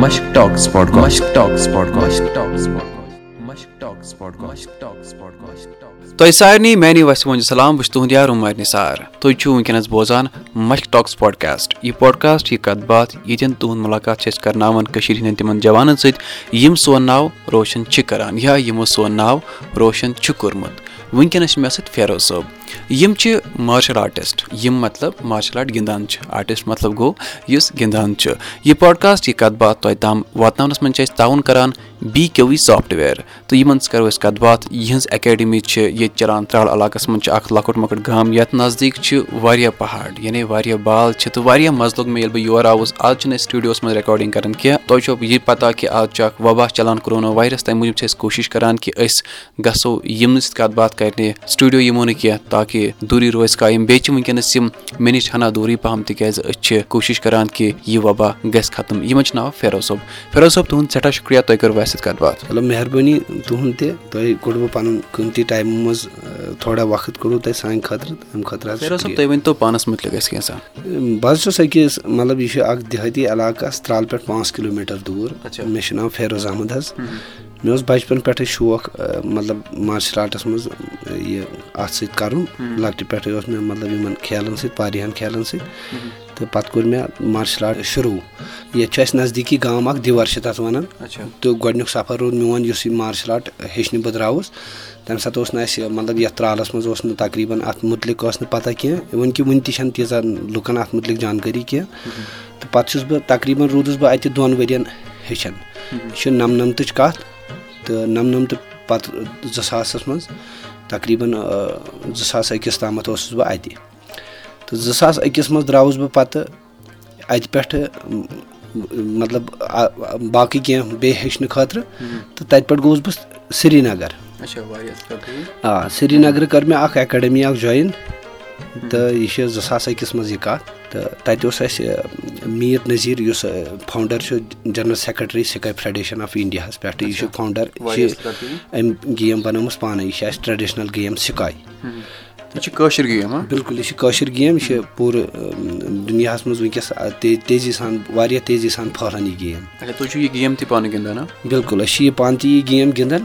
Mushk Talks Podcast Mushk Talks Podcast Mushk Talks Podcast تۄہہِ سارنٕے میانہِ وسہِ منٛز سلام بہٕ چھُس تُہُنٛد یار عمر نثار تُہۍ چھِو وٕنکیٚنس بوزان مشک ٹاکس پاڈکاسٹ یہِ پاڈکاسٹ یہِ کتھ باتھ ییٚتٮ۪ن تُہُنٛد مُلاقات چھِ أسۍ کرناوان کٔشیٖر ہٕنٛدٮ۪ن تِمن جوانن سۭتۍ یِم سون ناو روشن چھِ کران یا یِمو سون ناو روشن چھُ کوٚرمُت وٕنکیٚنس چھِ مےٚ سۭتۍ فیروز صٲب۔ یِم چھِ مارشل آرٹِسٹ یِم مطلب مارشل آرٹ گِنٛدان چھِ۔ آرٹِسٹ مطلب گوٚو یُس گِنٛدان چھُ۔ یہِ پاڈکاسٹ یہِ کتھ باتھ تۄہہِ تام واتناونس منٛز چھِ أسۍ تعاوُن کران بی کیو وی سافٹوِیر تہٕ یِمن سۭتۍ کرو أسۍ کتھ باتھ یِہنٛز اکیڈمی چھِ ییٚتہِ چلان ترال علاقس منٛز چھُ اکھ لۄکُٹ مۄکُٹ گام۔ یتھ نزدیٖک چھِ واریاہ پہاڑ یعنی واریاہ بال چھِ تہٕ واریاہ مزٕ لوٚگ مےٚ ییٚلہِ بہٕ یور آوُس۔ آز چھِنہٕ أسۍ سٹوڈیوس منٛز رِکاڈِنگ کران کینٛہہ۔ تۄہہِ چھو یہِ پتہ کہِ آز چھُ اکھ وبا چلان کرونا وایرس تمہِ موٗجوٗب چھِ أسۍ کوٗشش کران کہِ أسۍ گژھو یِمنٕے سۭتۍ کتھ باتھ کرنہِ سٹوڈیو یِمو نہٕ کینٛہہ تاکہِ دوٗری روزِ چھِ وٕنکیٚنس یِم مےٚ نِش ہنا دوٗرٕے پہم چھِ کوٗشش کران کہِ یہِ وبا گژھِ ختم یِمن چھُ ناو فیروز صٲب فیروز صٲب تُہُنٛد سٮ۪ٹھاہ شُکریہ تۄہہِ کٔروٕ اَسہِ سۭتۍ کتھ باتھ چلو مہربٲنی تُہُنٛد تہِ تۄہہِ کوٚڑوٕ پَنُن قۭمتی ٹایمہٕ منٛز تھوڑا وقت کوٚڑوٕ تۄہہِ سانہِ خٲطرٕ اَمہِ خٲطرٕ حظ فیروز صٲب تُہۍ ؤنۍ تو پانس مُتعلِق کینٛژھا بہٕ حظ چھُس أکِس مطلب یہِ چھُ اکھ دِہٲتی علاقہٕ ترال پٮ۪ٹھ پانٛژھ کِلوٗ میٖٹر دوٗر مےٚ چھُ ناو فیروز احمد حظ مےٚ اوس بَچپَن پٮ۪ٹھٕے شوق مطلب مارشَل آرٹَس منٛز یہِ اَتھ سۭتۍ کَرُن لۄکٹہِ پٮ۪ٹھٕے اوس مےٚ مطلب یِمن کھیلَن سۭتۍ واریاہَن کھیلَن سۭتۍ۔ تہٕ پَتہٕ کوٚر مےٚ مارشَل آرٹ شروٗع۔ ییٚتہِ چھُ اَسہِ نزدیٖکی گام اکھ دِور چھِ تَتھ وَنان۔ تہٕ گۄڈٕنیُک سفر روٗد میون یُس یہِ مارشَل آرٹ ہیٚچھنہِ بہٕ درٛاوُس۔ تَمہِ ساتہٕ اوس نہٕ اَسہِ مطلب یَتھ ترٛالَس منٛز اوس نہٕ تقریٖبن اَتھ مُتعلِق ٲس نہٕ پَتہ کینٛہہ۔ اِوٕن کہِ وٕنہِ تہِ چھَنہٕ تیٖژاہ لُکَن اَتھ مُتعلِق جانکٲری کینٛہہ۔ تہٕ پَتہٕ چھُس بہٕ تقریٖبن روٗدُس بہٕ اَتہِ دۄن ؤرۍ یَن ہیٚچھان یہِ چھِ نَمنَمتٕچ کَتھ تہٕ نَمنَمتہٕ پَتہٕ زٕ ساسَس منٛز تقریٖبن زٕ ساس أکِس تامَتھ اوسُس بہٕ اَتہِ۔ تہٕ زٕ ساس أکِس منٛز درٛاوُس بہٕ پَتہٕ اَتہِ پٮ۪ٹھٕ مطلب باقٕے کینٛہہ بیٚیہِ ہیٚچھنہٕ خٲطرٕ تہٕ تَتہِ پٮ۪ٹھ گوٚوُس بہٕ سرینگر۔ آ سرینگرٕ کٔر مےٚ اکھ اکیڈمی اکھ جویِن۔ تہٕ یہِ چھِ زٕ ساس أکِس منٛز یہِ کَتھ تہٕ تَتہِ اوس اَسہِ میٖر نظیٖر یُس فاوُنڈر چھُ general secretary Sqay federation of انڈیاہس پٮ۪ٹھ یہِ چھُ فاوُنڈر یہِ چھِ أمۍ گیم بَنٲومٕژ پانے یہِ چھِ اَسہِ ٹریڈِشنل گیم سِکاے بِلکُل یہِ چھِ کٲشِر گیم یہِ چھِ پوٗرٕ دُنیاہَس منٛز وٕنکیٚس تیزی سان واریاہ تیزی سان پھٔہلان یہِ گیم۔ بِلکُل أسۍ چھِ یہِ پانہٕ تہِ یہِ گیم گِنٛدان۔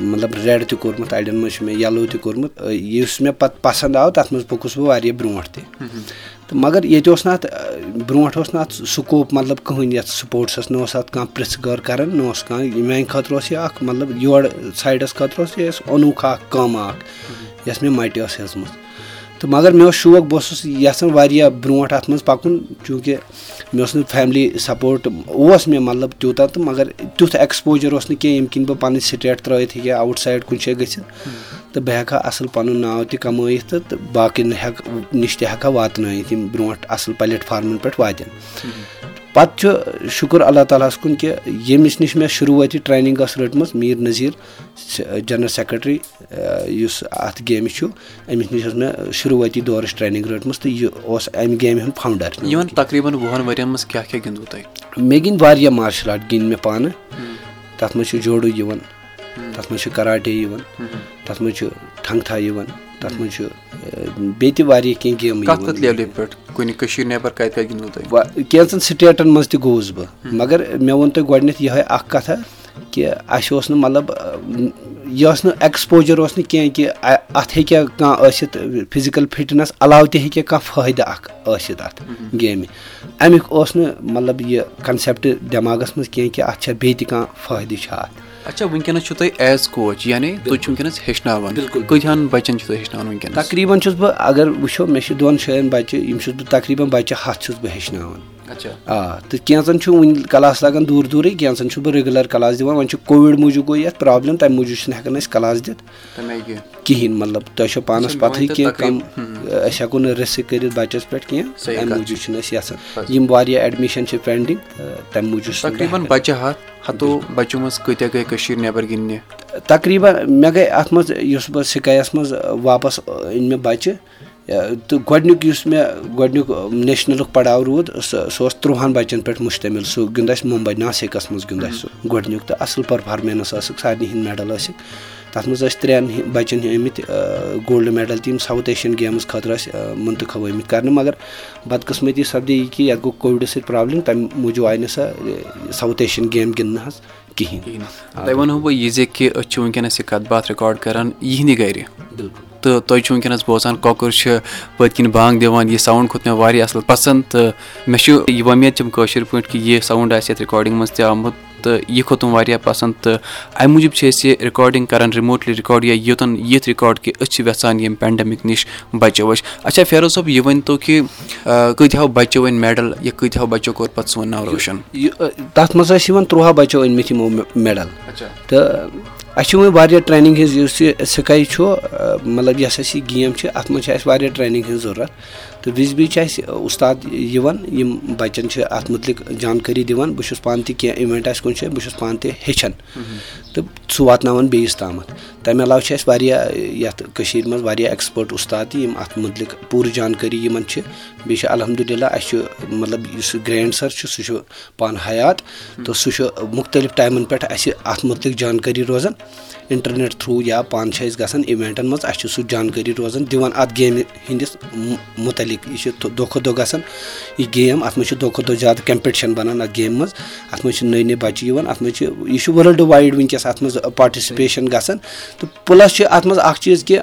مطلب ریڈ تہِ کوٚرمُت اَڑٮ۪ن منٛز چھُ مےٚ یَلو تہِ کوٚرمُت یُس مےٚ پَتہٕ پَسنٛد آو تَتھ منٛز پوٚکُس بہٕ واریاہ برونٛٹھ تہِ۔ تہٕ مگر ییٚتہِ اوس نہٕ اَتھ برونٛٹھ اوس نہٕ اَتھ سکوپ مطلب کٕہٕنۍ یَتھ سپوٹسَس نہ اوس اَتھ کانٛہہ پرٛژھ غٲر کَران نہ اوس کانٛہہ میٛانہِ خٲطرٕ اوس یہِ اَکھ مطلب یورٕ سایڈَس خٲطرٕ اوس یہِ اَسہِ اوٚنوُکھ اَکھ کٲمہ اَکھ یۄس مےٚ مَٹہِ ٲس ہیٚژمٕژ۔ تہٕ مگر مےٚ اوس شوق بہٕ اوسُس یَژھان واریاہ برونٛٹھ اَتھ منٛز پَکُن چوٗنٛکہِ مےٚ اوس نہٕ فیملی سَپوٹ اوس مےٚ مطلب تیوٗتاہ تہٕ مگر تیُتھ ایٚکٕسپوجَر اوس نہٕ کینٛہہ ییٚمہِ کِنۍ بہٕ پنٕنۍ سٹیٹ ترٲیِتھ ہیٚکہِ ہا آوُٹ سایڈ کُنہِ جایہِ گٔژھِتھ تہٕ بہٕ ہٮ۪کہٕ ہا اَصٕل پَنُن ناو تہِ کَمٲیِتھ تہٕ باقٕے ہٮ۪کہٕ نِش تہِ ہٮ۪کہٕ ہا واتنٲیِتھ یِم برونٛٹھ اَصٕل پَلیٹ فارمَن پٮ۪ٹھ واتن پَتہٕ چھُ شُکُر اللہ تعالیٰ ہَس کُن کہِ ییٚمِس نِش مےٚ شُروٗعٲتی ٹرٛینِنٛگ ٲس رٔٹمٕژ میٖر نظیٖر جنرل سیکرٹری یُس اَتھ گیمہِ چھُ أمِس نِش ٲس مےٚ شُروٗعٲتی دورٕچ ٹرٛینِنٛگ رٔٹمٕژ تہٕ یہِ اوس اَمہِ گیمہِ ہُنٛد فاوُنڈر مےٚ گِنٛدۍ واریاہ مارشَل آرٹ گِنٛدۍ مےٚ پانہٕ۔ تَتھ منٛز چھُ جوڈوٗ یِوان تَتھ منٛز چھُ کَراٹے یِوان تَتھ منٛز چھُ ٹھنٛگتھا یِوان۔ تَتھ منٛز چھُ بیٚیہِ تہِ واریاہ کینٛہہ گیمہٕ کینٛژَن سِٹیٹَن منٛز تہِ گوٚوُس بہٕ مگر مےٚ ووٚن تۄہہِ گۄڈٕنٮ۪تھ یِہوے اکھ کَتھا کہِ اَسہِ اوس نہٕ مطلب یہِ ٲس نہٕ ایٚکٕسپوجَر اوس نہٕ کینٛہہ کہِ اَتھ ہیٚکہِ ہا کانٛہہ ٲسِتھ فِزِکَل فِٹنٮ۪س علاوٕ تہِ ہیٚکہِ ہا کانٛہہ فٲیدٕ اکھ ٲسِتھ اَتھ گیمہِ۔ اَمیُک اوس نہٕ مطلب یہِ کَنسیپٹ دٮ۪ماغَس منٛز کینٛہہ کہِ اَتھ چھا بیٚیہِ تہِ کانٛہہ فٲیدٕ چھُ اَتھ۔ تقریٖبن چھُس بہٕ اَگر وٕچھو مےٚ چھِ دۄن جایَن بَچہٕ یِم چھُس بہٕ تقریٖبن بَچہٕ ہَتھ چھُس بہٕ ہیٚچھناوان۔ آ تہٕ کینٛژَن چھُ وٕنہِ کَلاس لَگان دوٗر دوٗرٕے کینٛژَن چھُس بہٕ رِگوٗلَر کَلاس دِوان وۄنۍ چھُ کووِڈ موٗجوٗب گوٚو یَتھ پرٛابلِم تَمہِ موٗجوٗب چھِنہٕ ہٮ۪کان أسۍ کَلاس دِتھ۔ کِہیٖنۍ مطلب تۄہہِ چھو پانَس پَتہٕے کینٛہہ کَم أسۍ ہٮ۪کو نہٕ رِسک کٔرِتھ بَچَس پٮ۪ٹھ کینٛہہ اَمہِ موٗجوٗب چھِنہٕ أسۍ یَژھان یِم واریاہ ایڈمِشَن چھِ پینڈِنٛگ تہٕ تَمہِ موٗجوٗب تقریٖبن مےٚ گٔے اَتھ منٛز یُس بہٕ سِکایَس منٛز واپس أنۍ مےٚ بَچہِ تہٕ گۄڈنیُک یُس مےٚ گۄڈنیُک نیشنلُک پڑاو روٗد سُہ اوس تٕرٛوہَن بَچَن پٮ۪ٹھ مُشتمِل سُہ گِیُنٛد اَسہِ مُمبے ناسِکَس منٛز گِیُنٛد اَسہِ سُہ گۄڈنیُک تہٕ اَصٕل پٔرفارمینٕس ٲسٕکھ سارنٕے ہِنٛدۍ میڈَل ٲسِکھ تَتھ منٛز ٲسۍ ترٛٮ۪ن بَچَن آمٕتۍ گولڈ میڈَل تہِ یِم ساوُتھ ایشیَن گیمٕز خٲطرٕ ٲسۍ مُنتخب آمٕتۍ کَرنہٕ مگر بدقٕسمٔتی سَپدے یہِ کہِ یَتھ گوٚو کووِڈٕ سۭتۍ پرٛابلِم تَمہِ موٗجوٗب آیہِ نہٕ سۄ ساوُتھ ایشیَن گیم گِنٛدنہٕ حظ کِہیٖنۍ۔ تۄہہِ وَنہو بہٕ یہِ زِ کہِ أسۍ چھِ وٕنکیٚنَس یہِ کَتھ باتھ رِکاڈ کَران یِہِنٛدِ گَرِ۔ بِلکُل تہٕ تُہۍ چھُو وٕنکیٚنَس بوزان کۄکُر چھِ پٔتۍ کِنۍ بانٛگ دِوان یہِ ساوُنٛڈ کھوٚت مےٚ واریاہ اَصٕل پَسنٛد تہٕ مےٚ چھُ یہِ وۄمید تِم کٲشِر پٲٹھۍ کہِ یہِ ساوُنٛڈ آسہِ یَتھ رِکاڈِنٛگ منٛز تہِ آمُت۔ تہٕ یہِ کھوٚتُم واریاہ پَسنٛد تہٕ اَمہِ موٗجوٗب چھِ أسۍ یہِ رِکاڈِنٛگ کَران رِموٹلی رِکاڈ یا یوٚتَن یِتھ رِکاڈ کہِ أسۍ چھِ یَژھان ییٚمہِ پینڈَمِک نِش بَچو أسۍ۔ اچھا فیروز صٲب یہِ ؤنۍتو کہِ کۭتِہو بَچو أنۍ میڈَل یا کۭتِہو بَچو کوٚر پَتہٕ سون ناو روشَن؟ تَتھ منٛز ٲسۍ یِوان تُرٛواہ بَچو أنۍمٕتۍ یِمو میڈَل تہٕ اَسہِ چھِ وۄنۍ واریاہ ٹرٛینِنٛگ ہِنٛز یُس یہِ سِکاے چھُ مطلب یۄس اَسہِ یہِ گیم چھِ اَتھ منٛز چھِ اَسہِ واریاہ ٹرٛینِنٛگ ہِنٛز تہٕ وِزِ وِزِ چھِ اَسہِ اُستاد یِوان، یِم بَچَن چھِ اَتھ مُتعلِق جانکٲری دِوان بہٕ چھُس پانہٕ تہِ کینٛہہ اِوٮ۪نٛٹ آسہِ کُنہِ جایہِ بہٕ چھُس پانہٕ تہِ ہیٚچھان تہٕ سُہ واتناوان بیٚیِس تامَتھ تَمہِ علاوٕ چھِ اَسہِ واریاہ یَتھ کٔشیٖرِ منٛز واریاہ ایٚکٕسپٲٹ اُستاد تہِ یِم اَتھ مُتعلِق پوٗرٕ جانکٲری یِمَن چھِ بیٚیہِ چھِ الحمدُاللہ اَسہِ چھُ مطلب یُس گرینٛڈ سَر چھُ سُہ چھُ پانہٕ حیات۔ تہٕ سُہ چھُ مُختٔلِف ٹایمَن پٮ۪ٹھ اَسہِ اَتھ مُتعلِق جانکٲری روزان اِنٹَرنیٹ تھرٛوٗ یا پانہٕ چھِ أسۍ گژھان اِوٮ۪نٛٹَن منٛز، اَسہِ چھُ سُہ جانکٲری روزان دِوان اَتھ گیمہِ ہِنٛدِس مُتعلِق، یہِ چھِ دۄہ کھۄتہٕ دۄہ گژھان یہِ گیم اَتھ منٛز چھِ دۄہ کھۄتہٕ دۄہ زیادٕ کَمپِٹِشَن بَنان اَتھ گیمہِ منٛز، اَتھ منٛز چھِ نٔے نٔے بَچہِ یِوان، اَتھ منٛز چھِ، یہِ چھُ وٲلڈٕ وایِڈ وٕنکیٚس اَتھ منٛز پاٹِسِپیشَن گژھان۔ تہٕ پٕلَس چھِ اَتھ منٛز اَکھ چیٖز کہِ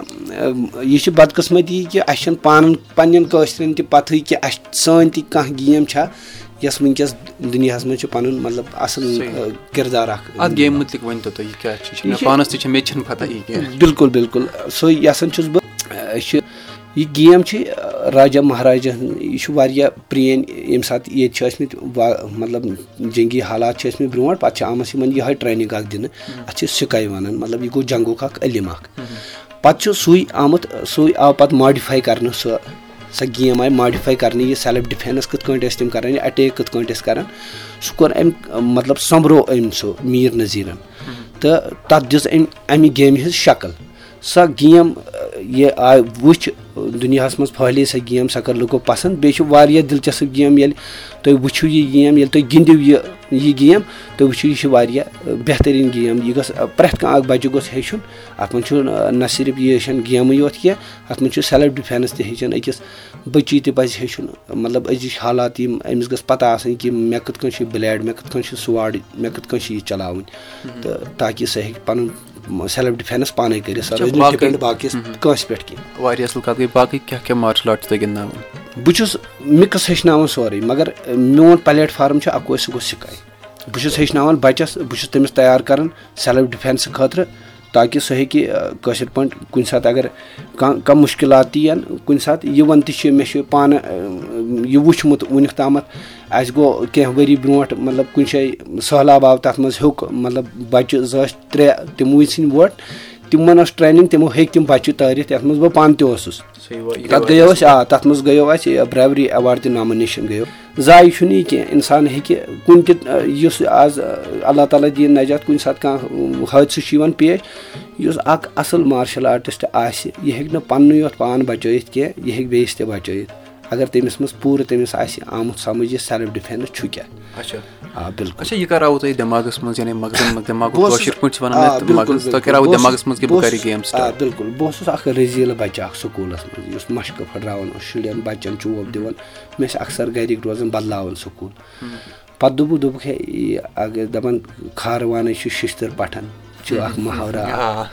یہِ چھِ بَدقٕسمٔتی کہِ اَسہِ چھَنہٕ پانہٕ پنٛنٮ۪ن کٲشرٮ۪ن تہِ پَتہٕے کہِ اَسہِ سٲنۍ تہِ کانٛہہ گیم چھےٚ یۄس وٕنکیٚس دُنیاہَس منٛز چھِ پَنُن مطلب اَصٕل کِردار اکھ بِلکُل بِلکُل سُے یَژھان چھُس بہٕ أسۍ چھِ یہِ گیم چھِ راجا مہاراجا یہِ چھُ واریاہ پرٛٲنۍ ییٚمہِ ساتہٕ ییٚتہِ چھِ ٲسمٕتۍ مطلب جنٛگی حالات چھِ ٲسمٕتۍ برونٛٹھ پَتہٕ چھِ آمٕژ یِمن یِہے ٹرٛینِنٛگ اکھ دِنہٕ اَتھ چھِ سِکاے وَنان مطلب یہِ گوٚو جنٛگُک اکھ علم اکھ۔ پَتہٕ چھُ سُے آمُت سُے آو پَتہٕ ماڈِفاے کَرنہٕ سۄ سۄ گیم آیہِ ماڈِفاے کَرنہٕ یہِ سیلٕف ڈِفٮ۪نٕس کِتھ کٲٹھۍ ٲسۍ تِم کَران یہِ اَٹیک کِتھ کٲٹھۍ ٲسۍ کَران سُہ کوٚر أمۍ مطلب سۄمبرو أمۍ سُہ میٖر نظیٖرَن۔ تہٕ تَتھ دِژ أمۍ اَمہِ گیمہِ ہِنٛز شکٕل۔ سۄ گیم، یہِ آے وٕچھ دُنیاہَس منٛز پھٲلے سۄ گیم سۄ کٔر لُکو پَسنٛد۔ بیٚیہِ چھِ واریاہ دِلچَسٕپ گیم یعنی ییٚلہِ تُہۍ وٕچھِو یہِ گیم یعنی ییٚلہِ تُہۍ گِنٛدِو یہِ یہِ گیم تُہۍ وٕچھِو یہِ چھِ واریاہ بہتریٖن گیم۔ یہِ گٔژھ پرٛٮ۪تھ کانٛہہ اکھ بَچہِ گوٚژھ ہیٚچھُن۔ اَتھ منٛز چھُنہٕ نہ صرف یہِ ہیٚچھان گیمٕے یوت کینٛہہ اَتھ منٛز چھُ سیلٕف ڈِفٮ۪نٕس تہِ ہیٚچھان أکِس بٔچی تہِ پَزِ ہیٚچھُن۔ مطلب أزِچ حالات یِم أمِس گٔژھ پَتہ آسٕنۍ کہِ مےٚ کِتھ کٔنۍ چھُ بٕلیڈ، مےٚ کِتھ کٔنۍ چھُ سُواڈ، مےٚ کِتھ کٔنۍ چھِ یہِ چلاوٕنۍ۔ تہٕ تاکہِ سۄ ہیٚکہِ پَنُن سیلٕف ڈِفٮ۪نٕس پانے کٔرِتھ نہٕ ڈِپٮ۪نٛڈ باقٕیَس کٲنٛسہِ پٮ۪ٹھ کینٛہہ بہٕ چھُس مِکٕس ہیٚچھناوان سورُے مگر میون پلیٹ فارم چھُ اَکوے سُہ گوٚو سِکاے بہٕ چھُس ہیٚچھناوان بَچَس بہٕ چھُس تٔمِس تیار کَران سیلٕف ڈِفٮ۪نسہٕ خٲطرٕ تاکہ سُہ ہیٚکہِ کٲشِر پٲٹھۍ کُنہِ ساتہٕ اگر کانٛہہ کانٛہہ مُشکِلات تہِ یِن کُنہِ ساتہٕ یِوان تہِ چھِ، مےٚ چھُ پانہٕ یہِ وٕچھمُت، وٕنیُک تامَتھ اَسہِ گوٚو کینٛہہ ؤری برونٛٹھ مطلب کُنہِ جایہِ سہلاب آو تَتھ منٛز ہیوٚک مطلب بَچہِ زٕ ٲسۍ ترٛےٚ تِموٕے ژھٕنۍ ووٹ تِمَن ٲس ٹرٛینِنٛگ، تِمو ہیٚکۍ تِم بَچہِ تٲرِتھ، یَتھ منٛز بہٕ پانہٕ تہِ اوسُس۔ تَتھ گٔیو أسۍ آ، تَتھ منٛز گٔیو اَسہِ برٛیوری ایواڈ تہِ نامنیشَن گٔیو۔ زایہِ چھُنہٕ یہِ کینٛہہ، اِنسان ہیٚکہِ کُنہِ تہِ یُس آز اللہ تعالیٰ دِیِن نَجات، کُنہِ ساتہٕ کانٛہہ حٲدثہٕ چھُ یِوان پیش، یُس اکھ اَصٕل مارشَل آرٹِسٹ آسہِ، یہِ ہیٚکہِ نہٕ پَننُے یوت پان بَچٲیِتھ کینٛہہ، یہِ ہیٚکہِ بیٚیِس تہِ بَچٲیِتھ۔ اگر تٔمِس منٛز پوٗرٕ تٔمِس آسہِ آمُت سَمٕجھ یہِ سیلٕف ڈِفٮ۪نٕس چھُ کیٛاہ۔ اچھا۔ آ بِلکُل آ بِلکُل بہٕ اوسُس اکھ رٔزیٖلہٕ بَچہٕ اکھ سکوٗلَس منٛز یُس مَشقہٕ پھٕٹراوان اوس شُرٮ۪ن بَچَن چوب دِوان مےٚ ٲسۍ اَکثر گَرِکۍ روزان بَدلاوان سکوٗل۔ پَتہٕ دوٚپُکھ دوٚپُکھ ہے یہِ اگر دَپان کھاروانٕے چھُ شِشتٕر پَٹھان چھُ اکھ محاورا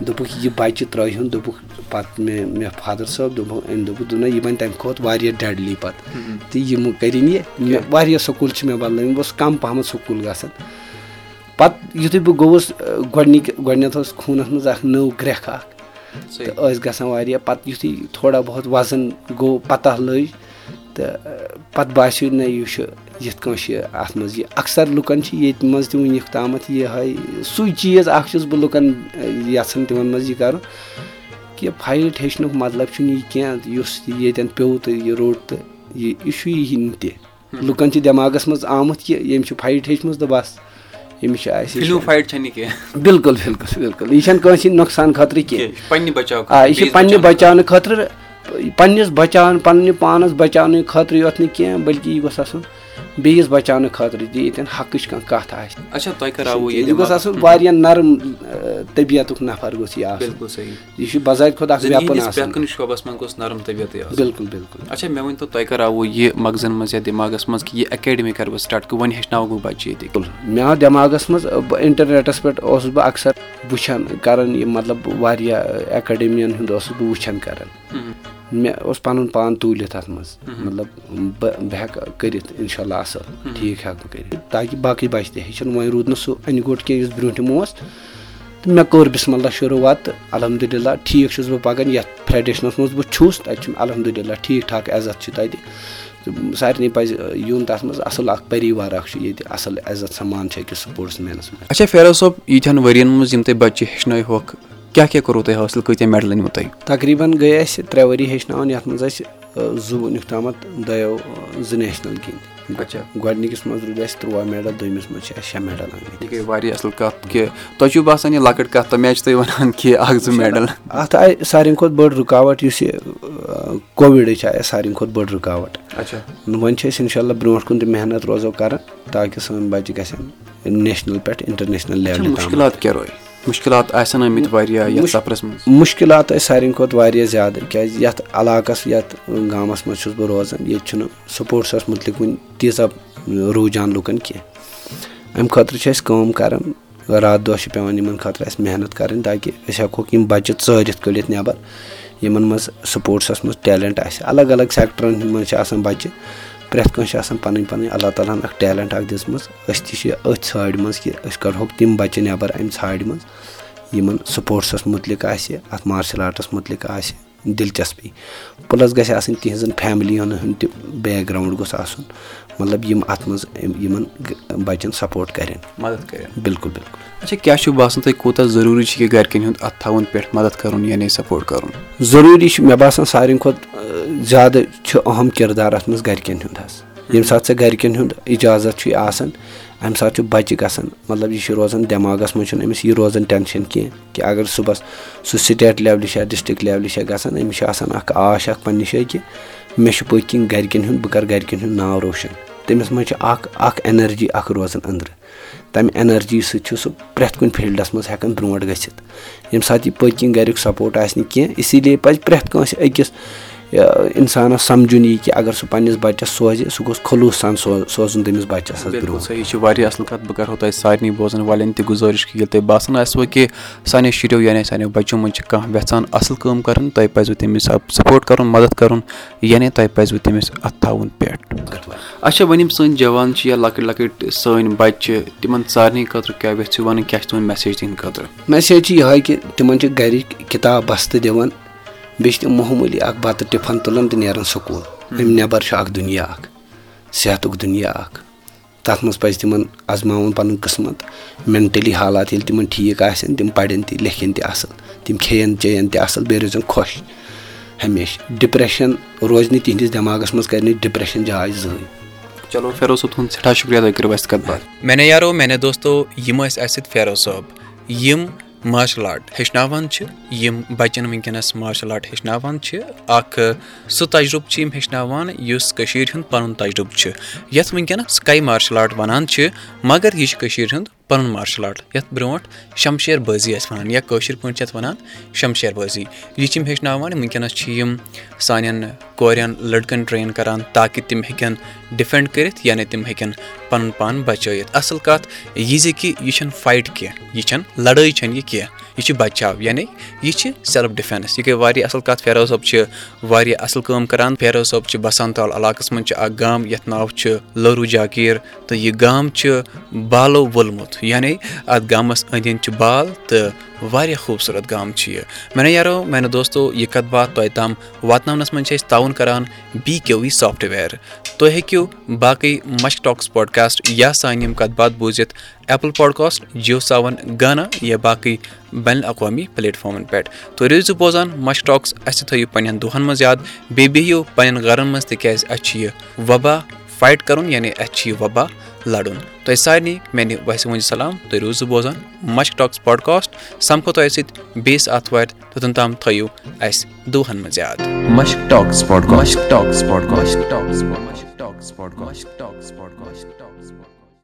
دوٚپُکھ یہِ بَچہِ ترٛٲیہُن دوٚپُکھ پَتہٕ مےٚ مےٚ فادَر صٲب دوٚپُکھ أمۍ دوٚپُکھ دوٚپ نہ یہِ بَنہِ تَمہِ کھۄتہٕ واریاہ ڈٮ۪ڈلی پَتہٕ تہٕ یِم کٔرِنۍ یہِ مےٚ واریاہ سکوٗل چھِ مےٚ بَدلٲومٕتۍ بہٕ اوسُس کَم پَہمَتھ سکوٗل گژھان پَتہٕ یُتھُے بہٕ گوٚوُس گۄڈنِکۍ گۄڈنٮ۪تھ اوس خوٗنَس منٛز اَکھ نٔو گرٛٮ۪کھ اَکھ تہٕ ٲسۍ گژھان واریاہ پَتہٕ یُتھُے تھوڑا بہت وَزَن گوٚو پَتہ لٔج تہٕ پَتہٕ باسیٚو نہ یہِ چھُ یِتھ چھِ اَتھ منٛز یہِ اَکثر لُکَن چھِ ییٚتہِ منٛز تہِ وٕنیُک تامَتھ یِہٕے سُے چیٖز اَکھ چھُس بہٕ لُکَن یَژھان تِمَن منٛز یہِ کَرُن کہِ فایِٹ ہیٚچھنُک مطلب چھُنہٕ یہِ کینٛہہ یُس ییٚتٮ۪ن پیوٚو تہٕ یہِ روٚٹ تہٕ یہِ یہِ چھُ یی نہٕ تہِ لُکَن چھِ دٮ۪ماغَس منٛز آمُت کہِ ییٚمۍ چھِ فایِٹ ہیٚچھمٕژ تہٕ بَس أمِس چھِ اَسہِ بِلکُل بِلکُل بِلکُل۔ یہِ چھَنہٕ کٲنٛسہِ نۄقصان خٲطرٕ کینٛہہ۔ آ یہِ چھِ پنٛنہِ بَچاونہٕ خٲطرٕ۔ پنٛنِس بَچاون پنٛنہِ پانَس بَچاونہٕ خٲطرٕ یوت نہٕ کینٛہہ بٔلکہِ یہِ گوٚژھ آسُن بیٚیِس بَچاونہٕ خٲطرٕ تہِ ییٚتٮ۪ن حقٕچ کانٛہہ کَتھ آسہِ۔ اچھا تۄہہِ کَراوٕ یہِ گوٚژھ آسُن واریاہ نرم طبیعتُک نفر گوٚژھ یہِ آسُن۔ بالکل صحیح۔ یہِ چھُ اکھ ویپن آسان منٛز گوٚژھ نرم طبیعتٕے آسُن۔ بالکل بالکل اچھا مےٚ ؤنۍتو تۄہہِ کَراوٕ یہِ مغزن منٛز یا دٮ۪ماغس منٛز کہِ یہِ اکیڈمی کَرٕ بہٕ سٹاٹ کہِ وۄنۍ ہیٚچھناوٕ بہٕ بَچہِ ییٚتہِ مےٚ آو دٮ۪ماغس منٛز اِنٹرنیٹس پٮ۪ٹھ اوسُس بہٕ اکثر وٕچھان کران یہِ مطلب واریاہ ایکڈمین ہُنٛد اوسُس بہٕ وٕچھان کران۔ مےٚ اوس پَنُن پان توٗلِتھ اَتھ منٛز۔ مطلب بہٕ بہٕ ہٮ۪کہٕ کٔرِتھ اِنشاء اللہ اَصٕل ٹھیٖک ہٮ۪کہٕ بہٕ کٔرِتھ تاکہِ باقٕے بَچہٕ تہِ ہیٚچھن وۄنۍ روٗد نہٕ سُہ اَنہِ گوٚٹ کینٛہہ یُس برونٛٹھِم اوس تہٕ مےٚ کوٚر بِسم اللہ شروٗعات۔ تہٕ الحمدُاللہ ٹھیٖک چھُس بہٕ پَکان یَتھ فیڈریشنَس منٛز بہٕ چھُس تَتہِ چھُ الحمدُاللہ ٹھیٖک ٹھاک عزت چھُ تَتہِ تہٕ سارنٕے پَزِ یُن تَتھ منٛز اَصٕل اکھ پٔریوار اکھ چھُ۔ ییٚتہِ اَصٕل عزت سَمان چھُ أکِس سپوٹٕس مینَس منٛز اچھا فیروز صٲب ییٖتہن ؤرین منٛز یِم تۄہہِ بَچہِ ہیٚچھنٲوہوکھ کیاہ کیاہ کوٚروٕ تۄہہِ حٲصِل کۭتیاہ میڈل أنۍوٕ تۄہہِ تقریٖبن گٔے اَسہِ ترٛےٚ ؤری ہیٚچھناوان یَتھ منٛز اَسہِ زٕ وٕنیُک تامَتھ دۄیو زٕ نیشنَل گِنٛدۍ اچھا۔ گۄڈٕنِکِس منٛز روٗدۍ اَسہِ تُرٛواہ میڈَل دوٚیمِس منٛز چھِ اَسہِ شےٚ میڈَل آمٕتۍ یہِ گٔے واریاہ اَصٕل کَتھ کہِ تۄہہِ چھُو باسان یہِ لۄکٕٹ کَتھ تَمہِ آیہِ چھِ تُہۍ وَنان کہِ اکھ زٕ میڈل۔ اَتھ آیہِ ساروی کھۄتہٕ بٔڑ رُکاوَٹ یُس یہِ کووِڈٕچ آیہِ اَسہِ ساروی کھۄتہٕ بٔڑ رُکاوَٹ۔ اچھا۔ وۄنۍ چھِ أسۍ اِنشاء اللہ برونٛٹھ کُن تہِ محنت روزو کَران تاکہِ سٲنۍ بَچہِ گژھن نیشنَل پٮ۪ٹھ اِنٹَرنیشنَل لیولہِ تام۔ مُشکِلات کیاہ روے مُشکِلات آسن آمٕتۍ واریاہ یَتھ سفرَس منٛز؟ مُشکِلات ٲسۍ ساروی کھۄتہٕ واریاہ زیادٕ کیازِ یَتھ علاقَس یَتھ گامَس منٛز چھُس بہٕ روزان ییٚتہِ چھُنہٕ سپوٹسَس مُتعلِق وٕنہِ تیٖژاہ رُجان لُکَن کینٛہہ۔ اَمہِ خٲطرٕ چھِ أسۍ کٲم کَران راتھ دۄہ چھِ یِمَن خٲطرٕ اَسہِ محنت کَرٕنۍ تاکہِ أسۍ ہٮ۪کہوکھ یِم بَچہِ ژٲرِتھ کٔڑِتھ نٮ۪بر یِمن منٛز سپوٹسَس منٛز ٹیلنٹ آسہِ۔ الگ الگ سیکٹرن منٛز چھِ آسان بَچہِ پرٛٮ۪تھ کٲنٛسہِ چھِ آسان پَنٕنۍ پَنٕنۍ اللہ تعالیٰ ہَن اَکھ ٹیلٮ۪نٛٹ اَکھ دِژمٕژ أسۍ تہِ چھِ أتھۍ ژھاڑِ منٛز کہِ أسۍ کَڑہوکھ تِم بَچہِ نٮ۪بَر اَمہِ ژھاڑِ منٛز، یِمَن سپوٹسَس مُتعلِق آسہِ، اَتھ مارشَل آرٹَس مُتعلِق آسہِ دِلچسپی۔ پٕلَس گژھِ آسٕنۍ تِہنٛزن فیملی ہُنٛد تہِ بیک گراوُنٛڈ گوٚژھ آسُن۔ مطلب یِم اَتھ منٛز یِمن بَچن سپوٹ کَرن۔ مدد کَرن۔ بالکل بالکل۔ اچھا کیاہ چھُ باسان تۄہہِ کوٗتاہ ضروٗری چھُ کہِ گرِکٮ۪ن ہُنٛد اَتھ تھاوُن پٮ۪ٹھ مدد کَرُن یعنی سپوٹ کَرُن؟ ضروٗری چھُ مےٚ باسان ساروی کھۄتہٕ زیادٕ چھُ اہم کِردار اَتھ منٛز گرِکٮ۪ن ہُنٛد حظ۔ ییٚمہِ ساتہٕ ژےٚ گرِکٮ۪ن ہُنٛد اِجازت چھُے آسان، اَمہِ ساتہٕ چھُ بَچہِ گژھان۔ مطلب یہِ چھُ روزان دٮ۪ماغس منٛز چھُنہٕ أمِس یہِ روزان ٹٮ۪نشن کینٛہہ کہِ اگر صُبحس سُہ سِٹیٹ لیولہِ چھا ڈِسٹرک لیولہِ چھا گژھان، أمِس چھُ آسان اکھ آش، اکھ پننہِ جایہِ کہِ مےٚ چھُ پٔتۍ کِنۍ گرِکٮ۪ن ہُنٛد، بہٕ کرٕ گرِکٮ۪ن ہُنٛد ناو روشن۔ تٔمِس منٛز چھِ اکھ اکھ ایٚنرجی اکھ روزان أنٛدرٕ۔ تَمہِ ایٚنرجی سۭتۍ چھُ سُہ پرٮ۪تھ کُنہِ فیٖلڈس منٛز ہٮ۪کان برونٛٹھ گٔژھِتھ۔ ییٚمہِ ساتہٕ یہِ پٔتۍ کِنۍ گریُک سپوٹ آسہِ نہٕ کینٛہہ، اسی لیے پَزِ پرٮ۪تھ کٲنٛسہِ أکِس اِنسانَس سَمجُن یی کہِ اگر سُہ پَنٕنِس بَچَس سوزِ سُہ گوٚژھ خلوٗص سان سوزُن تٔمِس بَچَس حظ برونٛہہ۔ یہِ چھِ واریاہ اَصٕل کَتھ۔ بہٕ کَرہو تۄہہِ سارنٕے بوزَن والٮ۪ن تہِ گُزٲرِش کہِ ییٚلہِ تۄہہِ باسان آسِوٕ کہِ سانیو شُریو یعنی سانیو بَچو منٛز چھِ کانٛہہ یَژھان اَصٕل کٲم کَرُن تۄہہِ پَزوٕ تٔمِس سپوٹ کَرُن مدد کَرُن یعنی تۄہہِ پَزوٕ تٔمِس اَتھٕ تھاوُن پٮ۪ٹھ۔ اچھا وۄنۍ یِم سٲنۍ جوان چھِ یا لۄکٕٹۍ لۄکٕٹۍ سٲنۍ بَچہِ چھِ تِمن سارنٕے خٲطرٕ کیاہ یژھِو وَنٕنۍ کیاہ چھِ تُہُنٛد میسیج تِہنٛدِ خٲطرٕ؟ میسیج چھِ یِہوے کہِ تِمن چھِ گرِکۍ کِتاب بستہٕ دِوان۔ بیٚیہِ چھِ تِم معموٗلی اکھ بَتہٕ ٹِفن تُلان تہٕ نیران سکوٗل۔ اَمہِ نٮ۪بر چھُ اکھ دُنیا اکھ صحتُک دُنیا اکھ تَتھ منٛز پَزِ تِمن اَزماوُن پَنُن قٕسمَت۔ مینٹلی حالات ییٚلہِ تِمن ٹھیٖک آسن تِم پَرن تہِ لیکھن تہِ اَصٕل۔ تِم کھٮ۪ن چٮ۪ن تہِ اَصٕل بیٚیہِ روزن خۄش ہمیشہٕ ڈِپریشن روزِ نہٕ تِہنٛدِس دٮ۪ماغس منٛز کرِ نہٕ ڈِپریشن جاے زٕہٕنۍ چلو فیروز صٲب تُہُنٛد سٮ۪ٹھاہ شُکرِیا تُہۍ کٔرِو اَسہِ کَتھ باتھ مےٚ نے یارو مےٚ نے دوستو یِم ٲسۍ اَسہِ سۭتۍ فیروز صٲب یِم مارشل آرٹ ہیٚچھناوان چھِ، یِم بَچَن وٕنکیٚنَس مارشَل آرٹ ہیٚچھناوان چھِ۔ اَکھ سُہ تجرُبہٕ چھِ یِم ہیٚچھناوان یُس کٔشیٖرِ ہُنٛد پَنُن تجرُبہٕ چھُ۔ یَتھ وٕنکیٚنَس سٕکاے مارشَل آرٹ وَنان چھِ، مگر یہِ چھِ کٔشیٖرِ ہُنٛد پَنُن مارشَل آرٹ یَتھ برونٛٹھ شمشیر بٲزی ٲسۍ وَنان یا کٲشِر پٲٹھۍ چھِ یَتھ وَنان شمشیر بٲزی یہِ چھِ یِم ہیٚچھناوان، وٕنکیٚنَس چھِ یِم سانٮ۪ن کورٮ۪ن لٔڑکَن ٹرٛین کَران تاکہِ تِم ہیٚکن ڈِفٮ۪نٛڈ کٔرِتھ یعنی تِم ہیٚکن پَنُن پان بَچٲیِتھ۔ اَصٕل کَتھ یہِ زِ کہِ یہِ چھَنہٕ فایٹ کینٛہہ، یہِ چھَنہٕ لَڑٲے چھَنہٕ یہِ کینٛہہ۔ یہِ چھِ بَچاو یعنی یہِ چھِ سیلٕف ڈِفٮ۪نٕس یہِ گٔے واریاہ اَصٕل کَتھ، فیروز صٲب چھِ واریاہ اَصٕل کٲم کَران، فیروز صٲب چھِ بَسان تال علاقَس منٛز چھِ اَکھ گام، یَتھ ناو چھُ لٲروٗ جاکیٖر تہٕ یہِ گام چھُ بالو وولمُت یعنی اَتھ گامَس أنٛدۍ أنٛدۍ چھِ بال، تہٕ واریاہ خوٗبصوٗرت گام چھُ یہِ۔ مےٚ یارو میانہِ دوستو، یہِ کَتھ باتھ تۄہہِ تام واتناونَس منٛز چھِ أسۍ تعاوُن کَران B Q V soft software تُہۍ ہیٚکِو باقٕے مَشک ٹاکٕس پاڈکاسٹ یا سانہِ یِم کَتھ باتھ بوٗزِتھ ایپٕل پاڈکاسٹ جیو سیوَن گانا یا باقٕے بین الاقوامی پلیٹ فارمَن پؠٹھ تُہۍ روٗزِو بوزان مَشک ٹاکٕس اَسہِ تھٲیِو پنٕنؠن دۄہَن منٛز یاد۔ بیٚیہِ بِہِو پنٕنؠن گرَن منٛز تِکیازِ اَسہِ چھُ یہِ وبا فایٹ کَرُن یعنی چھُ یہِ وبا لَڑُن۔ تۄہہِ سارنٕے میانہِ ویسہِ ؤنۍ سلام۔ تُہۍ روٗزِو بوزان مشک ٹاکس پاڈکاسٹ سَمکھو تۄہہِ سۭتۍ بیٚیِس آتھوارِ توٚتَن تام تھٲیِو اَسہِ دۄہَن منٛز یاد۔ Mushk Talks Podcast Talks Podcast Talks Mushk Talks Podcast Talks Podcast Talks